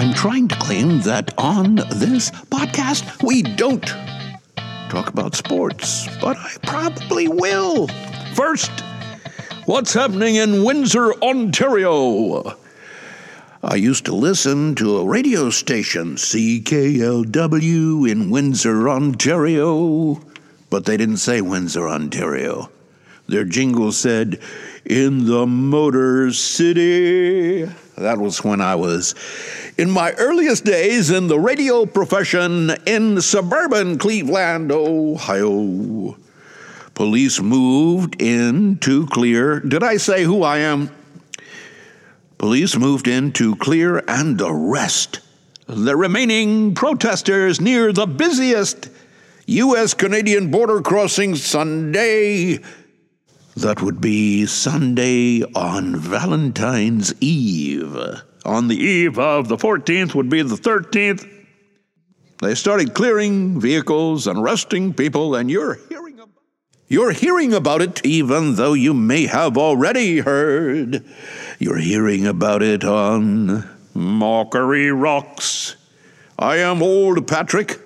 I'm trying to claim that on this podcast, we don't talk about sports, but I probably will. First, what's happening in Windsor, Ontario? I used to listen to a radio station, CKLW, in Windsor, Ontario, but they didn't say Windsor, Ontario. Their jingle said, In the Motor City. That was when I was in my earliest days in the radio profession in suburban Cleveland, Ohio. Police moved in to clear. Did I say who I am? Police moved in to clear and arrest the remaining protesters near the busiest U.S. Canadian border crossing Sunday. That would be Sunday on Valentine's Eve. On the eve of the 14th would be the 13th. They started clearing vehicles and arresting people, and you're hearing about you're hearing about it even though you may have already heard. You're hearing about it on Mockery Rocks. I am old Patrick.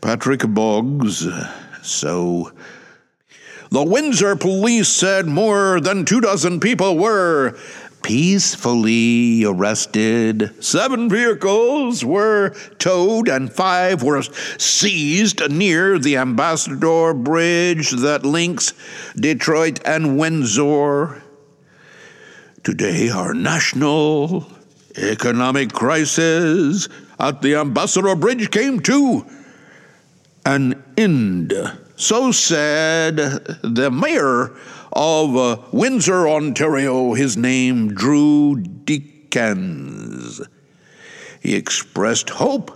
Patrick Boggs. So the Windsor police said more than two dozen people were peacefully arrested. Seven vehicles were towed and five were seized near the Ambassador Bridge that links Detroit and Windsor. Today, our national economic crisis at the Ambassador Bridge came to an end. So said the mayor of uh, Windsor, Ontario. His name, Drew Dilkens. He expressed hope.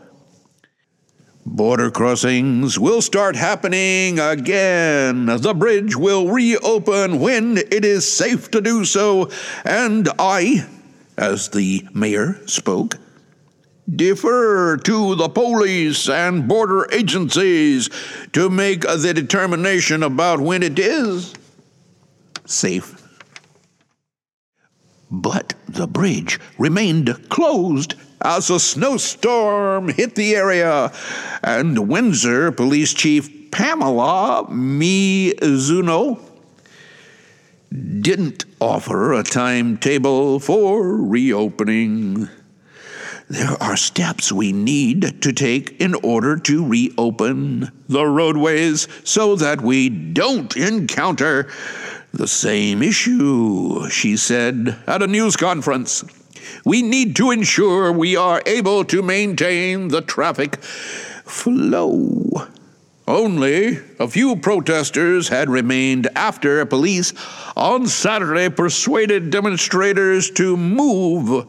Border crossings will start happening again. The bridge will reopen when it is safe to do so. And I, as the mayor spoke, defer to the police and border agencies to make the determination about when it is safe. But the bridge remained closed as a snowstorm hit the area, and Windsor Police Chief Pamela Mizuno didn't offer a timetable for reopening. There are steps we need to take in order to reopen the roadways so that we don't encounter the same issue, she said at a news conference. We need to ensure we are able to maintain the traffic flow. Only a few protesters had remained after police on Saturday persuaded demonstrators to move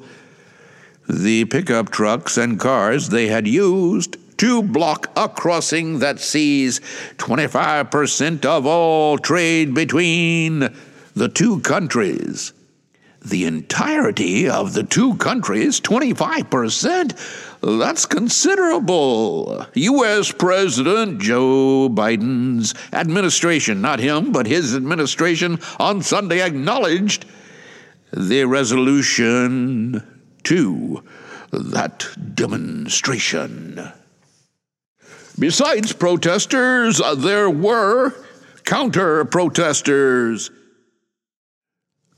the pickup trucks and cars they had used to block a crossing that sees 25% of all trade between the two countries. The entirety of the two countries, 25%, that's considerable. U.S. President Joe Biden's administration, not him, but his administration, on Sunday acknowledged the resolution to that demonstration. Besides protesters, uh, there were counter protesters.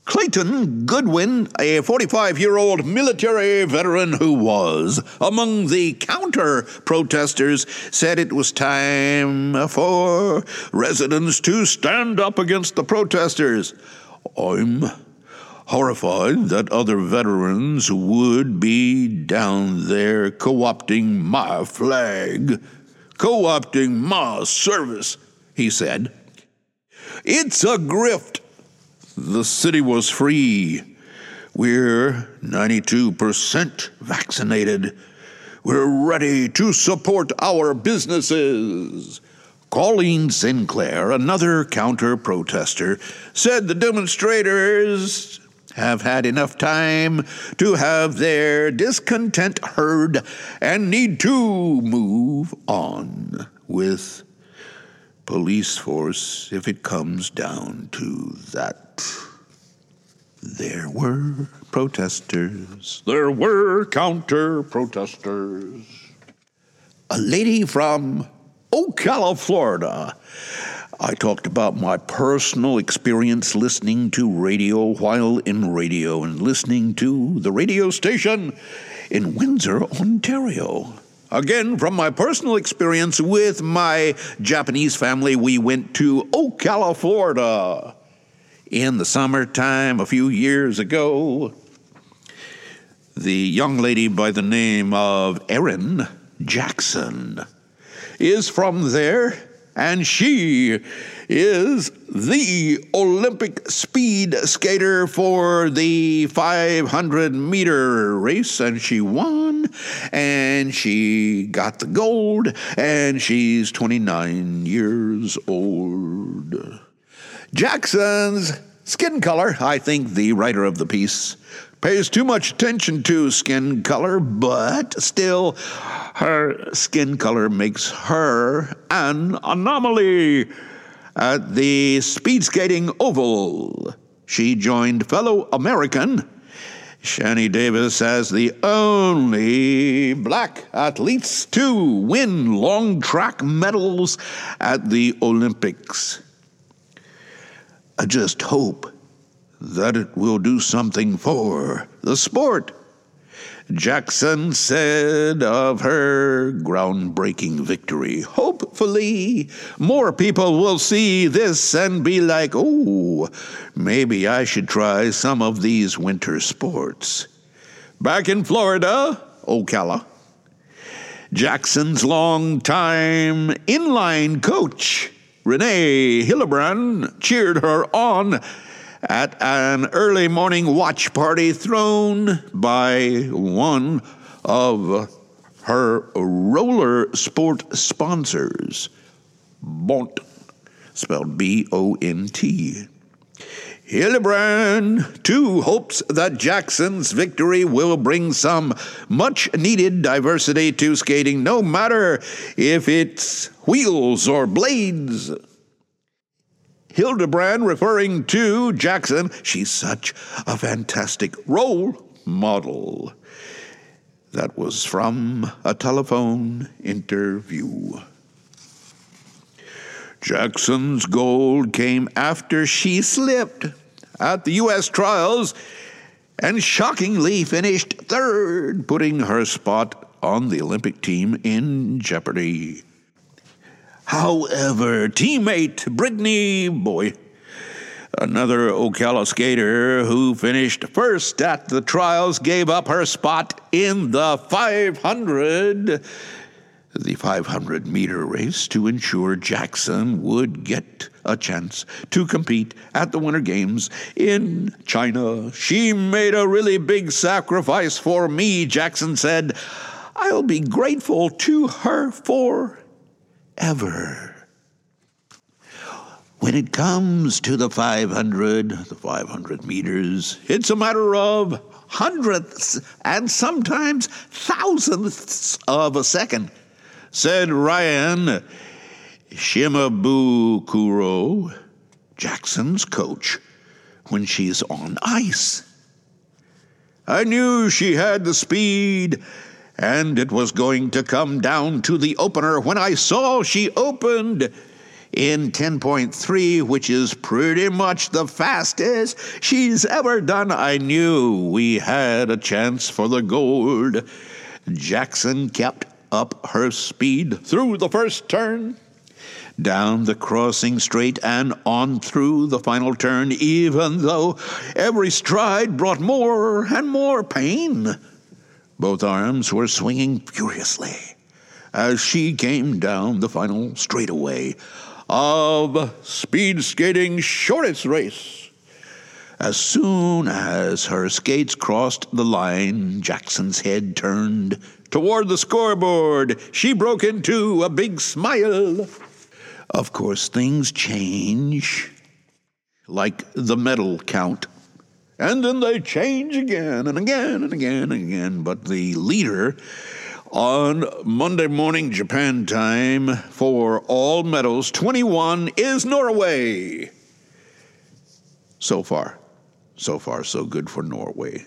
Clayton Goodwin, a 45 year old military veteran who was among the counter protesters, said it was time for residents to stand up against the protesters. I'm horrified that other veterans would be down there co opting my flag, co opting my service, he said. It's a grift. The city was free. We're 92% vaccinated. We're ready to support our businesses. Colleen Sinclair, another counter protester, said the demonstrators have had enough time to have their discontent heard and need to move on with police force if it comes down to that. There were protesters. There were counter protesters. A lady from Ocala, Florida. I talked about my personal experience listening to radio while in radio and listening to the radio station in Windsor, Ontario. Again, from my personal experience with my Japanese family, we went to Ocala, Florida in the summertime a few years ago. The young lady by the name of Erin Jackson is from there, and she is the Olympic speed skater for the 500 meter race, and she won, and she got the gold, and she's 29 years old. Jackson's skin color, I think the writer of the piece pays too much attention to skin color, but still, her skin color makes her an anomaly. At the speed skating oval, she joined fellow American Shani Davis as the only black athletes to win long track medals at the Olympics. I just hope that it will do something for the sport. Jackson said of her groundbreaking victory. Hopefully, more people will see this and be like, oh, maybe I should try some of these winter sports. Back in Florida, Ocala, Jackson's longtime inline coach, Renee Hildebrand, cheered her on at an early morning watch party thrown by one of her roller sport sponsors, Bont, spelled B O N T. Hildebrand, too, hopes that Jackson's victory will bring some much needed diversity to skating, no matter if it's wheels or blades. Hildebrand referring to Jackson. She's such a fantastic role model. That was from a telephone interview. Jackson's gold came after she slipped at the U.S. trials and shockingly finished third, putting her spot on the Olympic team in jeopardy. However, teammate Brittany Bowe, another Ocala skater who finished first at the trials, gave up her spot in the 500 the 500 meter race to ensure Jackson would get a chance to compete at the Winter Games in China. She made a really big sacrifice for me, Jackson said. I'll be grateful to her for ever. When it comes to the 500, the 500 meters, it's a matter of hundredths and sometimes thousandths of a second, said Ryan Shimabukuro, Jackson's coach, when she's on ice. I knew she had the speed and it was going to come down to the opener when I saw she opened in 10.3, which is pretty much the fastest she's ever done. I knew we had a chance for the gold. Jackson kept up her speed through the first turn, down the crossing straight, and on through the final turn, even though every stride brought more and more pain. Both arms were swinging furiously as she came down the final straightaway of speed skating's shortest race. As soon as her skates crossed the line, Jackson's head turned toward the scoreboard. She broke into a big smile. Of course, things change, like the medal count and then they change again and again and again and again. But the leader on Monday morning Japan time for all medals, 21, is Norway. So far. So far, so good for Norway.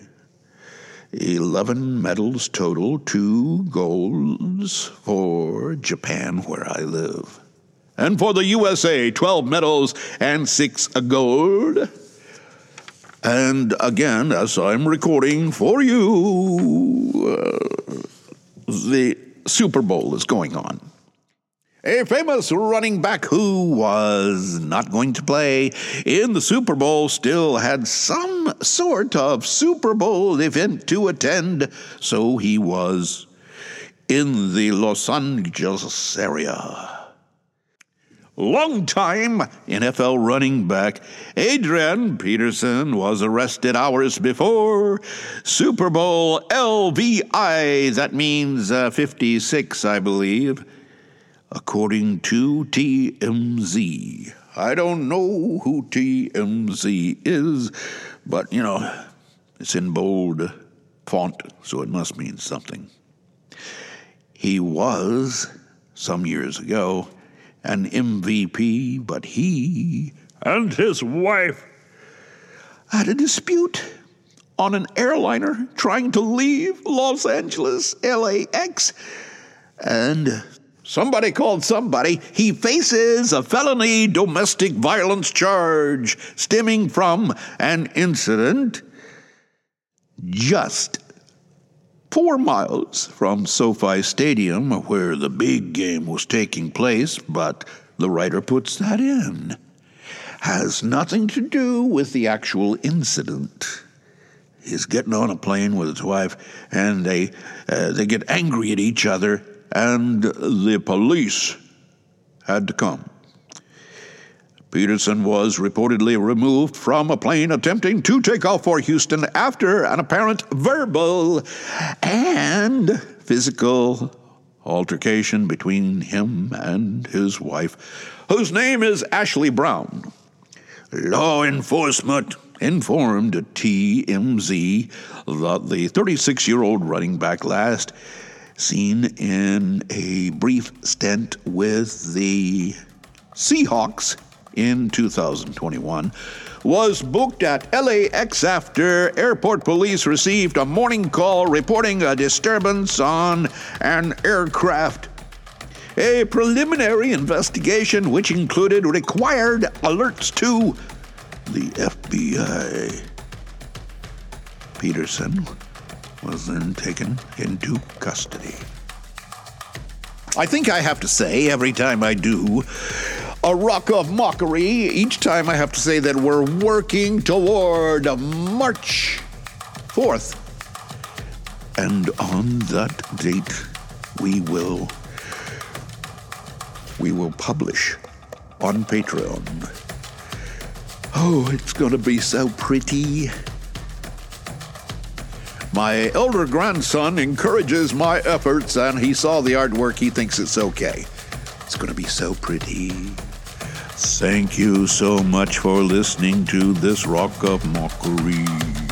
11 medals total, two golds for Japan, where I live. And for the USA, 12 medals and six a gold. And again, as I'm recording for you, uh, the Super Bowl is going on. A famous running back who was not going to play in the Super Bowl still had some sort of Super Bowl event to attend, so he was in the Los Angeles area. Longtime NFL running back Adrian Peterson was arrested hours before Super Bowl LVI. That means uh, 56, I believe according to TMZ. I don't know who TMZ is, but you know, it's in bold font, so it must mean something. He was, some years ago, an MVP, but he and his wife had a dispute on an airliner trying to leave Los Angeles, LAX, and Somebody called somebody. He faces a felony domestic violence charge stemming from an incident just four miles from SoFi Stadium, where the big game was taking place, but the writer puts that in. Has nothing to do with the actual incident. He's getting on a plane with his wife, and they uh, they get angry at each other and the police had to come. Peterson was reportedly removed from a plane attempting to take off for Houston after an apparent verbal and physical altercation between him and his wife, whose name is Ashley Brown. Law enforcement informed TMZ that the 36 year old running back last seen in a brief stint with the Seahawks in 2021, was booked at LAX after airport police received a morning call reporting a disturbance on an aircraft. A preliminary investigation, which included required alerts to the FBI. Peterson was then taken into custody. I think I have to say, every time I do a rock of mockery, each time I have to say that we're working toward March 4th. And on that date, we will we will publish on Patreon. Oh, it's going to be so pretty. My elder grandson encourages my efforts, and he saw the artwork. He thinks it's okay. It's going to be so pretty. Thank you so much for listening to this Rock of Mockery.